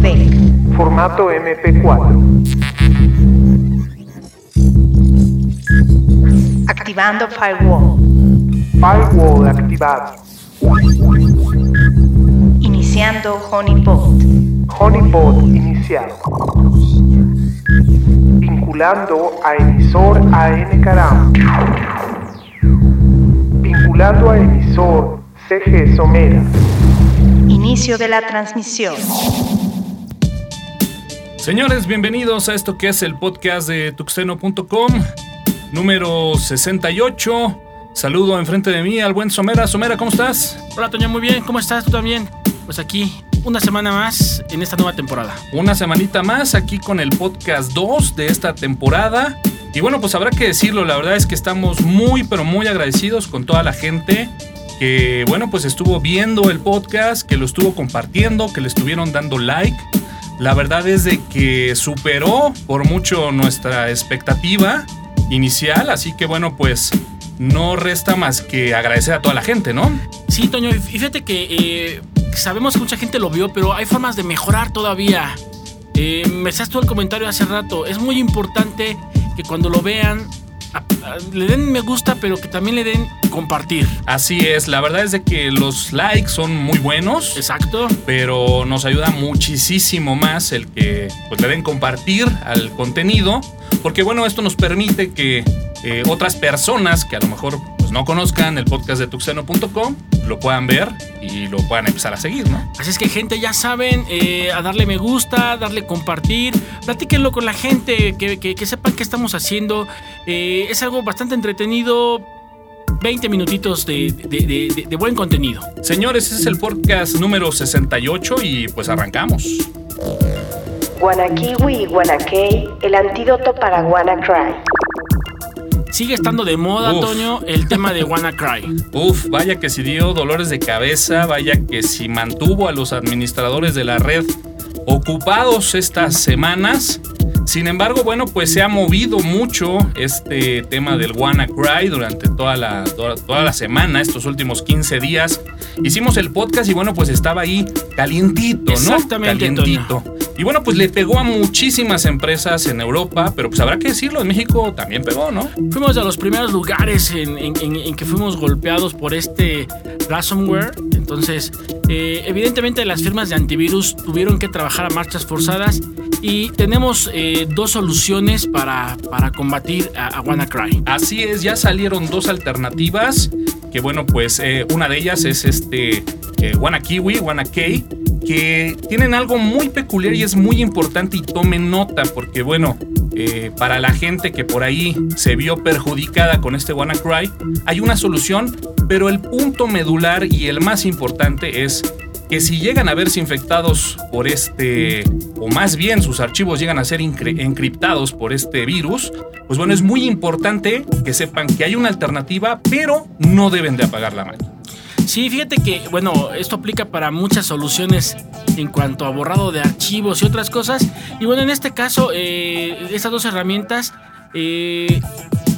Formato MP4. Activando firewall. Firewall activado. Iniciando honeypot. Honeypot iniciado. Vinculando a emisor AN Caram. Vinculando a emisor CG Somera. Inicio de la transmisión. Señores, bienvenidos a esto que es el podcast de tuxeno.com, número 68. Saludo enfrente de mí al buen Somera. Somera, ¿cómo estás? Hola Toño, muy bien, ¿cómo estás? ¿Tú también? Pues aquí, una semana más en esta nueva temporada. Una semanita más aquí con el podcast 2 de esta temporada. Y bueno, pues habrá que decirlo, la verdad es que estamos muy, pero muy agradecidos con toda la gente que, bueno, pues estuvo viendo el podcast, que lo estuvo compartiendo, que le estuvieron dando like. La verdad es de que superó por mucho nuestra expectativa inicial, así que bueno, pues no resta más que agradecer a toda la gente, ¿no? Sí, Toño, fíjate que eh, sabemos que mucha gente lo vio, pero hay formas de mejorar todavía. Eh, me echaste tú el comentario hace rato. Es muy importante que cuando lo vean le den me gusta, pero que también le den compartir. Así es, la verdad es de que los likes son muy buenos. Exacto. pero nos ayuda muchísimo más el que pues, le den compartir al contenido, porque bueno, esto nos permite que eh, otras personas que a lo mejor pues, no conozcan el podcast de tuxeno.com lo puedan ver y lo puedan empezar a seguir, ¿no? Así es que gente ya saben, eh, a darle me gusta, darle compartir, platíquenlo con la gente, que, que- que sepan qué estamos haciendo. Eh, es algo bastante entretenido, 20 minutitos de, de- de- de- de buen contenido. Señores, ese es el podcast número 68 y pues arrancamos. Guanakiwi y Guanakei, el antídoto para WannaCry. Sigue estando de moda, Uf. Toño, el tema de WannaCry. Uf, vaya que si dio dolores de cabeza, vaya que si mantuvo a los administradores de la red ocupados estas semanas. Sin embargo, bueno, pues se ha movido mucho este tema del WannaCry durante toda la, toda, toda la semana, estos últimos 15 días. Hicimos el podcast y bueno, pues estaba ahí calientito, ¿no? Exactamente, Calientito. Y bueno, pues le pegó a muchísimas empresas en Europa, pero pues habrá que decirlo, en México también pegó, ¿no? Fuimos de los primeros lugares en, en- en- en que fuimos golpeados por este ransomware. Entonces, eh, evidentemente las firmas de antivirus tuvieron que trabajar a marchas forzadas y tenemos eh, dos soluciones para, para combatir a, a WannaCry. Así es, ya salieron dos alternativas. Que bueno, pues eh, una de ellas es este eh, WannaKiwi, WannaKey, que tienen algo muy peculiar y es muy importante y tomen nota, porque bueno, eh, para la gente que por ahí se vio perjudicada con este WannaCry, hay una solución, pero el punto medular y el más importante es que si llegan a verse infectados por este, o más bien sus archivos llegan a ser encriptados por este virus, pues bueno, es muy importante que sepan que hay una alternativa, pero no deben de apagar la máquina. Sí, fíjate que, bueno, esto aplica para muchas soluciones en cuanto a borrado de archivos y otras cosas. Y bueno, en este caso, eh, estas dos herramientas eh,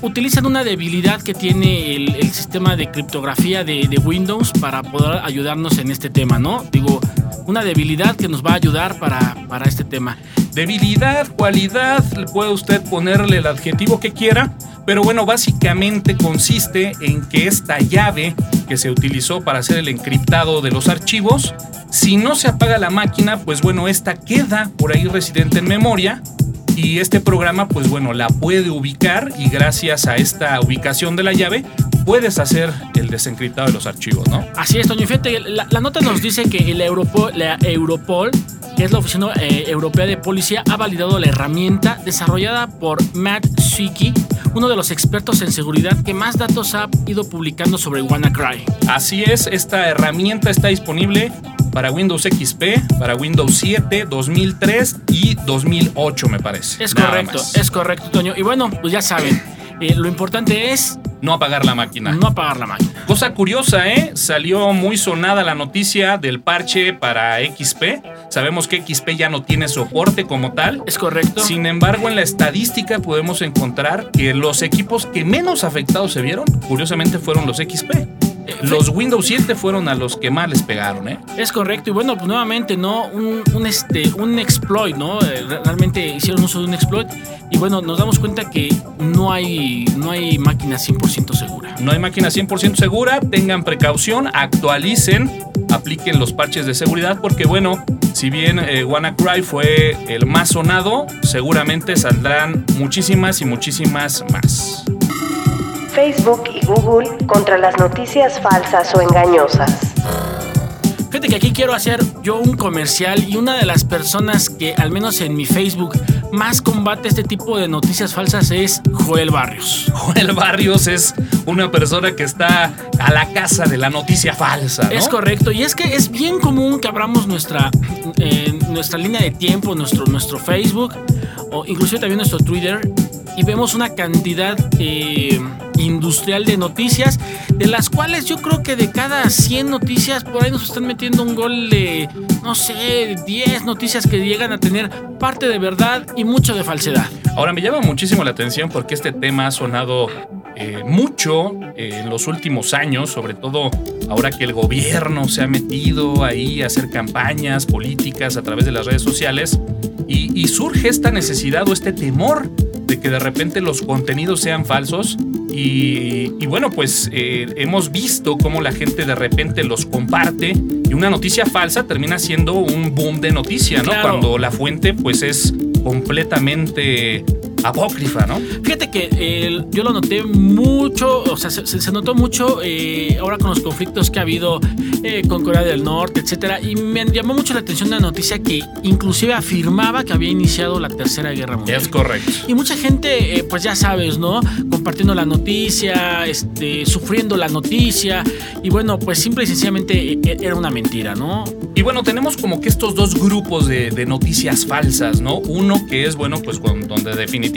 utilizan una debilidad que tiene el, sistema de criptografía de, de Windows para poder ayudarnos en este tema, ¿no? Digo, una debilidad que nos va a ayudar para, para este tema. Debilidad, cualidad, puede usted ponerle el adjetivo que quiera, pero bueno, básicamente consiste en que esta llave que se utilizó para hacer el encriptado de los archivos, si no se apaga la máquina, pues bueno, esta queda por ahí residente en memoria y este programa, pues bueno, la puede ubicar y gracias a esta ubicación de la llave puedes hacer el desencriptado de los archivos, ¿no? Así es, Toño. Fíjate, la, nota nos dice que el Europol, la Europol, que es la Oficina eh, Europea de Policía, ha validado la herramienta desarrollada por Matt Suiki, uno de los expertos en seguridad que más datos ha ido publicando sobre WannaCry. Así es, esta herramienta está disponible para Windows XP, para Windows 7, 2003 y 2008 me parece. Es Nada correcto, más. es correcto, Toño. Y bueno, pues ya saben, eh, lo importante es No apagar la máquina. no apagar la máquina. Cosa curiosa, ¿eh? Salió muy sonada la noticia del parche para XP. Sabemos que XP ya no tiene soporte como tal. Es correcto. Sin embargo, en la estadística podemos encontrar que los equipos que menos afectados se vieron, curiosamente, fueron los XP. Los Windows 7 fueron a los que más les pegaron, ¿eh? Es correcto, y bueno, pues nuevamente, ¿no? Un, un, este, un exploit, ¿no? Eh, Realmente hicieron uso de un exploit. Y bueno, nos damos cuenta que no hay, no hay máquina 100% segura. No hay máquina 100% segura, tengan precaución, actualicen, apliquen los parches de seguridad, porque bueno, si bien eh, WannaCry fue el más sonado, seguramente saldrán muchísimas y muchísimas más. Facebook y Google contra las noticias falsas o engañosas. Fíjate que aquí quiero hacer yo un comercial y una de las personas que, al menos en mi Facebook, más combate este tipo de noticias falsas es Joel Barrios. Joel Barrios es una persona que está a la casa de la noticia falsa. ¿no? Es correcto, y es que es bien común que abramos nuestra, eh, nuestra línea de tiempo, nuestro, nuestro Facebook o inclusive también nuestro Twitter y vemos una cantidad eh, industrial de noticias, de las cuales yo creo que de cada 100 noticias por ahí nos están metiendo un gol de, no sé, 10 noticias que llegan a tener parte de verdad y mucho de falsedad. Ahora me llama muchísimo la atención porque este tema ha sonado eh, mucho eh, en los últimos años, sobre todo ahora que el gobierno se ha metido ahí a hacer campañas políticas a través de las redes sociales y, y surge esta necesidad o este temor de que de repente los contenidos sean falsos y, y bueno, pues eh, hemos visto cómo la gente de repente los comparte y una noticia falsa termina siendo un boom de noticia, ¿no? Claro. Cuando la fuente pues es completamente apócrifa, ¿no? Fíjate que eh, yo lo noté mucho, o sea, se, se notó mucho eh, ahora con los conflictos que ha habido eh, con Corea del Norte, etcétera, y me llamó mucho la atención una noticia que inclusive afirmaba que había iniciado la Tercera Guerra Mundial. Es correcto. Y mucha gente, eh, pues ya sabes, ¿no? Compartiendo la noticia, este, sufriendo la noticia. Y bueno, pues simple y sencillamente era una mentira, ¿no? Y bueno, tenemos como que estos dos grupos de, de noticias falsas, ¿no? Uno que es, bueno, pues donde definitivamente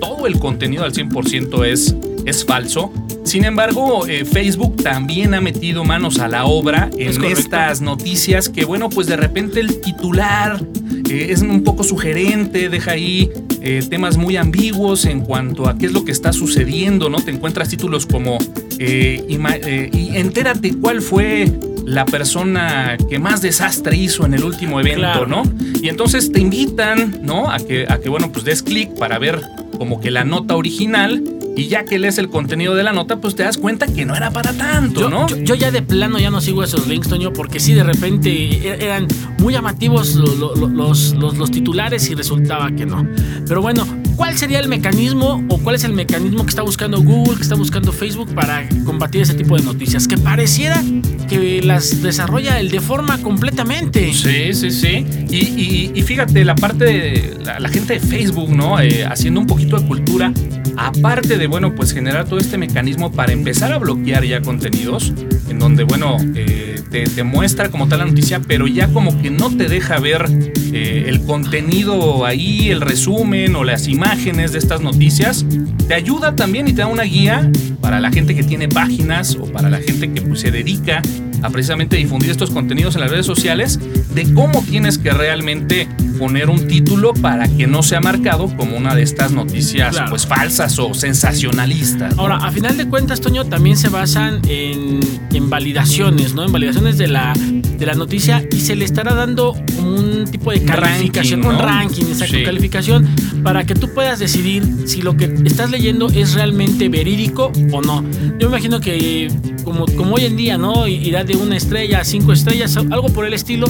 todo el contenido al 100% es, es falso. Sin embargo, eh, Facebook también ha metido manos a la obra en estas noticias que, bueno, pues de repente el titular eh, es un poco sugerente, deja ahí eh, temas muy ambiguos en cuanto a qué es lo que está sucediendo, ¿no? Te encuentras títulos como y entérate cuál fue la persona que más desastre hizo en el último evento, Claro. ¿no? Y entonces te invitan, ¿no? A que, a que, bueno, pues des clic para ver como que la nota original y ya que lees el contenido de la nota, pues te das cuenta que no era para tanto, Yo, ¿no? yo- yo ya de plano ya no sigo esos links, Toño, porque sí, de repente e- eran muy llamativos lo- lo- lo- los, los, los titulares y resultaba que no. Pero bueno, ¿cuál sería el mecanismo o cuál es el mecanismo que está buscando Google, que está buscando Facebook para combatir ese tipo de noticias? Que pareciera que las desarrolla el de forma completamente. Sí, sí, sí. Y, y- y fíjate, la parte de la, la gente de Facebook, ¿no? Eh, haciendo un poquito de cultura, aparte de, bueno, pues generar todo este mecanismo para empezar a bloquear ya contenidos, en donde, bueno, eh, te, muestra como tal la noticia, pero ya como que no te deja ver eh, el contenido ahí, el resumen o las imágenes de estas noticias, te ayuda también y te da una guía para la gente que tiene páginas o para la gente que pues, se dedica a precisamente difundir estos contenidos en las redes sociales de cómo tienes que realmente poner un título para que no sea marcado como una de estas noticias Claro. pues falsas o sensacionalistas. ¿no? Ahora, a final de cuentas, Toño, también se basan en, en validaciones, ¿no? En validaciones de la, de la noticia y se le estará dando un tipo de calificación, ranking, un ranking, exacto, Sí. calificación, para que tú puedas decidir si lo que estás leyendo es realmente verídico o no. Yo me imagino que, como, como hoy en día, ¿no? Irá de una estrella a cinco estrellas, algo por el estilo.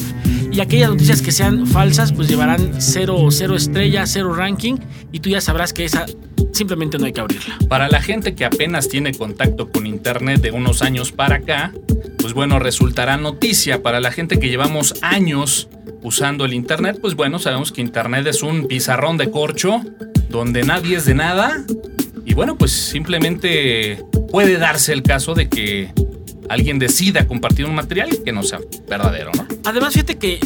Y aquellas noticias que sean falsas, pues llevarán cero, cero estrellas, cero ranking. Y tú ya sabrás que esa simplemente no hay que abrirla. Para la gente que apenas tiene contacto con Internet de unos años para acá, pues bueno, resultará noticia. Para la gente que llevamos años usando el Internet, pues bueno, sabemos que Internet es un pizarrón de corcho donde nadie es de nada. Bueno, pues simplemente puede darse el caso de que alguien decida compartir un material que no sea verdadero, ¿no? Además, fíjate que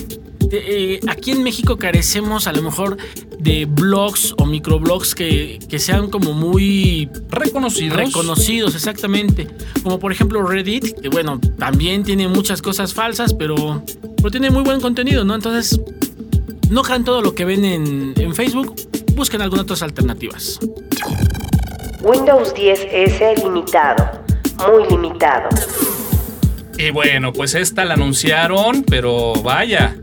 eh, aquí en México carecemos a lo mejor de blogs o microblogs que, que sean como muy Reconocidos. reconocidos, exactamente. Como por ejemplo Reddit, que bueno, también tiene muchas cosas falsas, pero, pero tiene muy buen contenido, ¿no? Entonces, no crean todo lo que ven en, en Facebook, busquen algunas otras alternativas. Windows 10S limitado. Muy limitado. Y bueno, pues esta la anunciaron, pero vaya,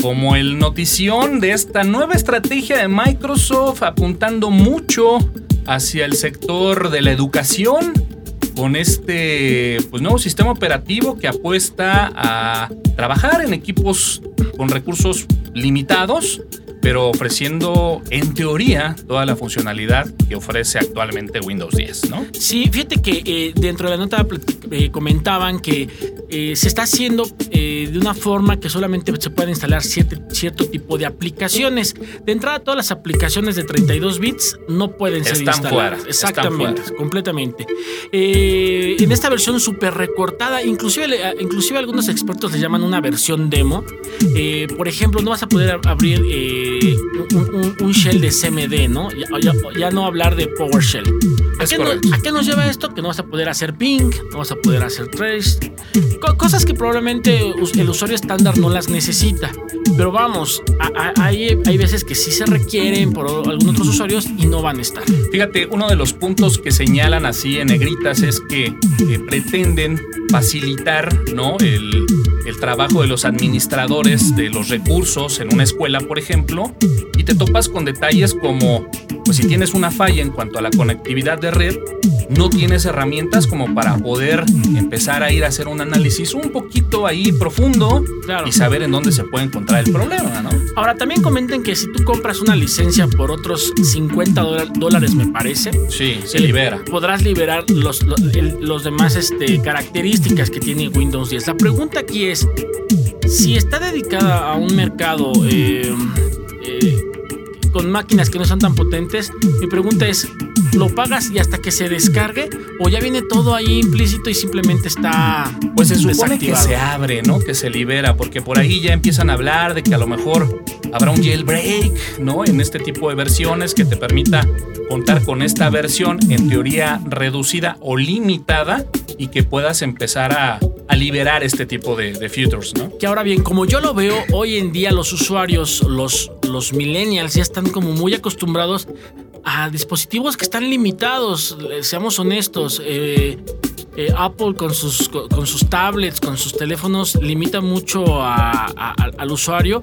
como el notición de esta nueva estrategia de Microsoft apuntando mucho hacia el sector de la educación con este pues, nuevo sistema operativo que apuesta a trabajar en equipos con recursos limitados pero ofreciendo en teoría toda la funcionalidad que ofrece actualmente Windows 10, ¿no? Sí, fíjate que eh, dentro de la nota eh, comentaban que eh, se está haciendo de una forma que solamente se puede instalar cierto tipo de aplicaciones. De entrada, todas las aplicaciones de 32 bits no pueden ser Están instaladas. fuera, Exactamente, están fuera. completamente. en esta versión súper recortada, inclusive, inclusive algunos expertos le llaman una versión demo. por ejemplo, no vas a poder abrir un, un, un, shell de CMD, ¿no? Ya, ya, ya, no hablar de PowerShell. ¿A qué, no, ¿A qué, nos lleva esto? Que no vas a poder hacer ping, no vas a poder hacer trace. Co cosas que probablemente el usuario estándar no las necesita. Pero vamos, a, a, hay, hay veces que sí se requieren por algunos otros usuarios y no van a estar. Fíjate, uno de los puntos que señalan así en negritas es que eh, pretenden facilitar ¿no? el, el trabajo de los administradores de los recursos en una escuela, por ejemplo, y te topas con detalles como, pues si tienes una falla en cuanto a la conectividad de red, no tienes herramientas como para poder empezar a ir a hacer un análisis un poquito ahí profundo Claro. y saber en dónde se puede encontrar el problema, ¿no? Ahora, también comenten que si tú compras una licencia por otros 50 dola- dólares, me parece, Sí, se eh, libera. Podrás liberar los, los, demás este, características que tiene Windows 10. La pregunta aquí es, si está dedicada a un mercado eh, con máquinas que no son tan potentes, mi pregunta es, ¿lo pagas y hasta que se descargue? ¿O ya viene todo ahí implícito y simplemente está Pues se supone que se abre, ¿no? Que se libera, porque por ahí ya empiezan a hablar de que a lo mejor habrá un jailbreak, ¿no? En este tipo de versiones que te permita contar con esta versión en teoría reducida o limitada y que puedas empezar a, liberar este tipo de, de features, ¿no? Que ahora bien, como yo lo veo, hoy en día los usuarios, los, millennials ya están como muy acostumbrados a dispositivos que están limitados, eh, seamos honestos. eh, eh, Apple con sus, tablets, con sus teléfonos, limita mucho al usuario.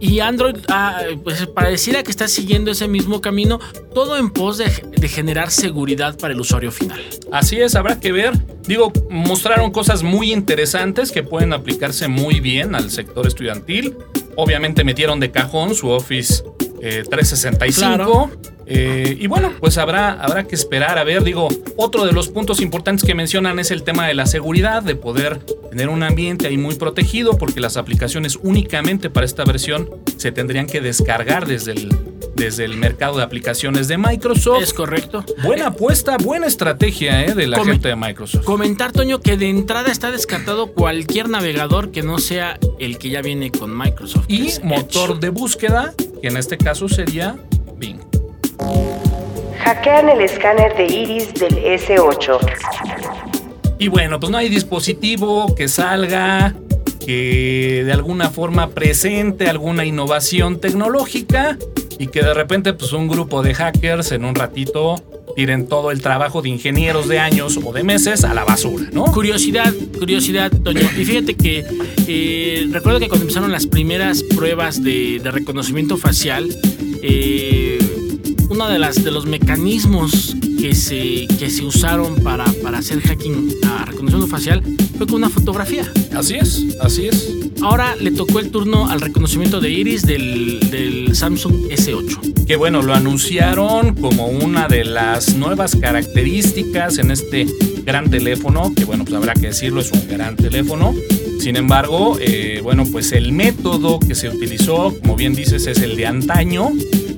Y Android, ah, pues pareciera que está siguiendo ese mismo camino, todo en pos de, de generar seguridad para el usuario final. Así es, habrá que ver. Digo, mostraron cosas muy interesantes que pueden aplicarse muy bien al sector estudiantil. Obviamente metieron de cajón su Office eh, 365. Claro. Eh, y bueno, pues habrá, habrá que esperar a ver. Digo, otro de los puntos importantes que mencionan es el tema de la seguridad, de poder tener un ambiente ahí muy protegido, porque las aplicaciones únicamente para esta versión se tendrían que descargar desde el, desde el mercado de aplicaciones de Microsoft. ¿Es correcto? Buena apuesta, buena estrategia eh, de la gente de Microsoft. Comentar, Toño, que de entrada está descartado cualquier navegador que no sea el que ya viene con Microsoft. Y motor Edge. de búsqueda, que en este caso sería Bing. Hackean el escáner de iris del S8. Y bueno, pues no hay dispositivo que salga, que de alguna forma presente alguna innovación tecnológica y que de repente pues un grupo de hackers en un ratito tiren todo el trabajo de ingenieros de años o de meses a la basura, ¿no? Curiosidad, curiosidad, Toño. Y fíjate que eh, recuerdo que cuando empezaron las primeras pruebas de, de reconocimiento facial, eh, uno de, las, de los mecanismos que se, que se usaron para, para hacer hacking a reconocimiento facial fue con una fotografía. Así es, así es. Ahora le tocó el turno al reconocimiento de iris del, del Samsung S8. que bueno, lo anunciaron como una de las nuevas características en este gran teléfono, que bueno, pues habrá que decirlo, es un gran teléfono. Sin embargo, eh, bueno, pues el método que se utilizó, como bien dices, es el de antaño.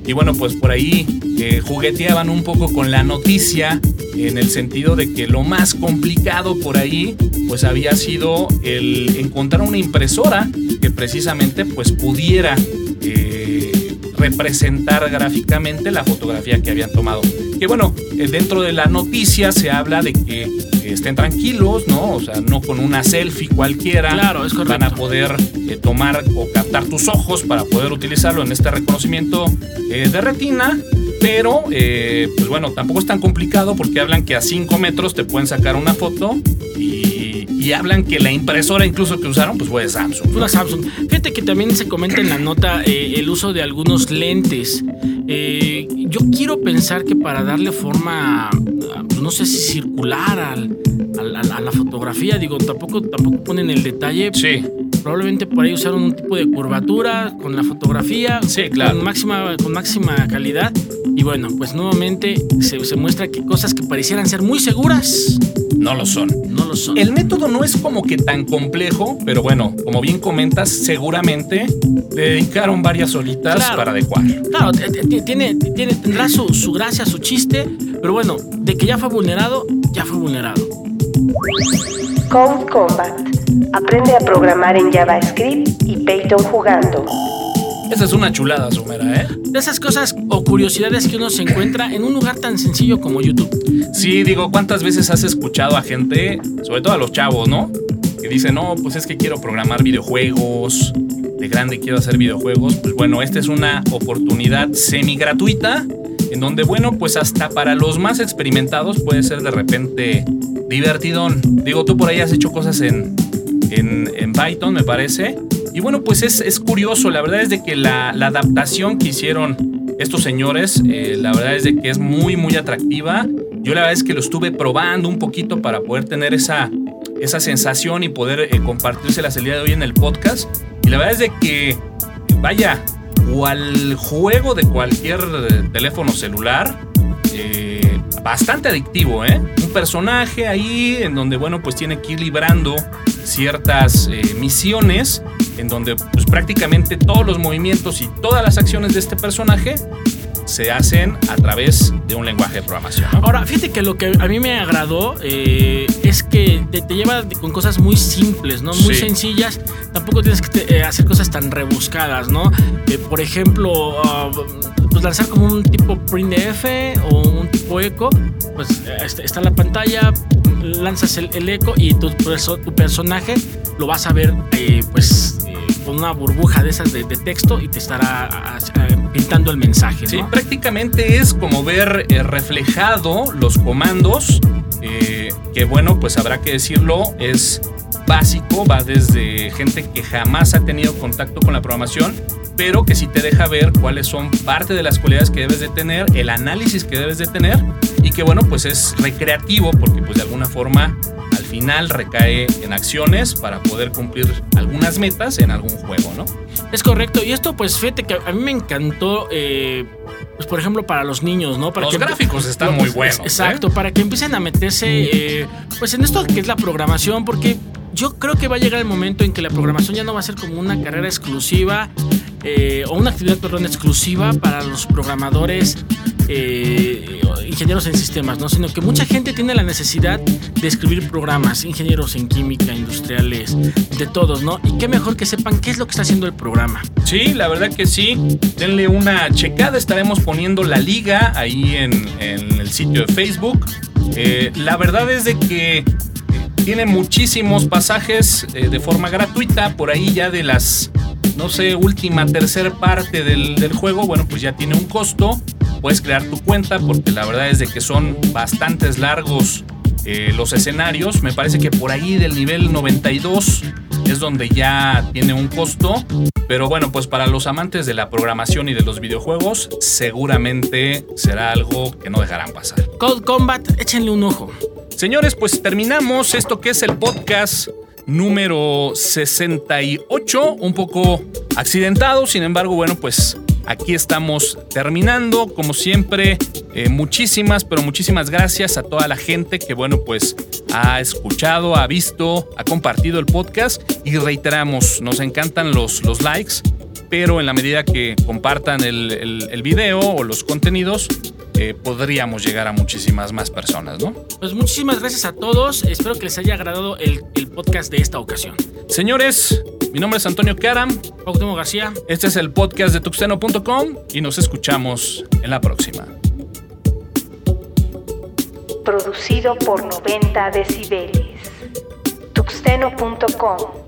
Y bueno, pues por ahí eh, jugueteaban un poco con la noticia en el sentido de que lo más complicado por ahí pues había sido el encontrar una impresora que precisamente pues pudiera eh, representar gráficamente la fotografía que habían tomado. Que bueno, eh, dentro de la noticia se habla de que estén tranquilos, ¿no? O sea, no con una selfie cualquiera Claro, es correcto. van a poder eh, tomar o captar tus ojos para poder utilizarlo en este reconocimiento eh, de retina. Pero, eh, pues bueno, tampoco es tan complicado porque hablan que a 5 metros te pueden sacar una foto y, y hablan que la impresora incluso que usaron pues fue de Samsung. Una Samsung. Fíjate que también se comenta en la nota el uso de algunos lentes. Eh, yo quiero pensar que para darle forma, pues, no sé si circular al, al- al- a la fotografía, digo, tampoco, tampoco ponen el detalle. Sí, Probablemente por ahí usaron un tipo de curvatura con la fotografía. Sí, claro. Con máxima, con máxima calidad. Y bueno, pues nuevamente se, se muestra que cosas que parecieran ser muy seguras no lo son. no lo son. El método no es como que tan complejo, pero bueno, como bien comentas, seguramente dedicaron varias horitas Claro. para adecuarlo. Claro, tiene, tiene, tendrá su, su gracia, su chiste, pero bueno, de que ya fue vulnerado, ya fue vulnerado. Code Combat. Aprende a programar en JavaScript y Python jugando. Esa es una chulada, Sumera, ¿eh? Esas cosas o curiosidades que uno se encuentra en un lugar tan sencillo como YouTube. Sí, digo, ¿cuántas veces has escuchado a gente, sobre todo a los chavos, ¿no? Que dicen, no, pues es que quiero programar videojuegos, de grande quiero hacer videojuegos. Pues bueno, esta es una oportunidad semi gratuita, en donde, bueno, pues hasta para los más experimentados puede ser de repente divertidón. Digo, tú por ahí has hecho cosas en, en, en Python, me parece. Y bueno, pues es, es curioso, la verdad es de que la, la adaptación que hicieron estos señores, eh, la verdad es de que es muy, muy atractiva. Yo la verdad es que lo estuve probando un poquito para poder tener esa, esa sensación y poder eh, compartírselas el día de hoy en el podcast. Y la verdad es de que, vaya, cual juego de cualquier eh, teléfono celular, bastante adictivo, ¿eh? Un personaje ahí en donde, bueno, pues tiene que ir librando ciertas misiones en donde pues prácticamente todos los movimientos y todas las acciones de este personaje se hacen a través de un lenguaje de programación. ¿no? Ahora, fíjate que lo que a mí me agradó eh, es que te, te lleva con cosas muy simples, ¿no? Muy Sí. sencillas. Tampoco tienes que te- eh, hacer cosas tan rebuscadas, ¿no? Eh, por ejemplo, ah, pues lanzar como un tipo printf o un tipo eco. Pues eh, está, la pantalla, lanzas el, el eco y tu, tu personaje lo vas a ver, eh, pues. Con una burbuja de esas de, de texto y te estará ah, ah, pintando el mensaje, ¿no? Sí, prácticamente es como ver eh, reflejado los comandos, eh, que bueno, pues habrá que decirlo, es básico, va desde gente que jamás ha tenido contacto con la programación, pero que sí te deja ver cuáles son parte de las cualidades que debes de tener, el análisis que debes de tener, y que bueno, pues es recreativo, porque pues de alguna forma final recae en acciones para poder cumplir algunas metas en algún juego, ¿no? Es correcto. Y esto, pues fíjate que a mí me encantó, eh, pues por ejemplo, para los niños, ¿no? Para Los que- gráficos están muy buenos. ¿eh? Exacto, para que empiecen a meterse, eh, pues en esto que es la programación, porque yo creo que va a llegar el momento en que la programación ya no va a ser como una carrera exclusiva eh, o una actividad, perdón, exclusiva para los programadores. Eh, ingenieros en sistemas, ¿no? Sino que mucha gente tiene la necesidad de escribir programas, ingenieros en química, industriales, de todos, ¿no? Y qué mejor que sepan qué es lo que está haciendo el programa. Sí, la verdad que sí. Denle una checada. Estaremos poniendo la liga ahí en, el sitio de Facebook. Eh, la verdad es de que eh, tiene muchísimos pasajes de forma gratuita. Por ahí ya de las, no sé, última, tercera parte del juego, bueno, pues ya tiene un costo. Puedes crear tu cuenta porque la verdad es de que son bastantes largos eh, los escenarios. Me parece que por ahí del nivel 92 es donde ya tiene un costo. Pero bueno, pues para los amantes de la programación y de los videojuegos, seguramente será algo que no dejarán pasar. Code Combat, échenle un ojo. Señores, pues terminamos esto que es el podcast número 68, un poco accidentado, sin embargo, bueno, pues aquí estamos terminando, como siempre, eh, muchísimas, pero muchísimas gracias a toda la gente que, bueno, pues ha escuchado, ha visto, ha compartido el podcast y reiteramos, nos encantan los, los likes, pero en la medida que compartan el, el- el video o los contenidos, eh, podríamos llegar a muchísimas más personas, ¿no? Pues muchísimas gracias a todos. Espero que les haya agradado el, el podcast de esta ocasión. Señores, mi nombre es Antonio Karam. Cuauhtémoc García. Este es el podcast de tuxteno.com y nos escuchamos en la próxima. Producido por 90 decibeles. Tuxteno.com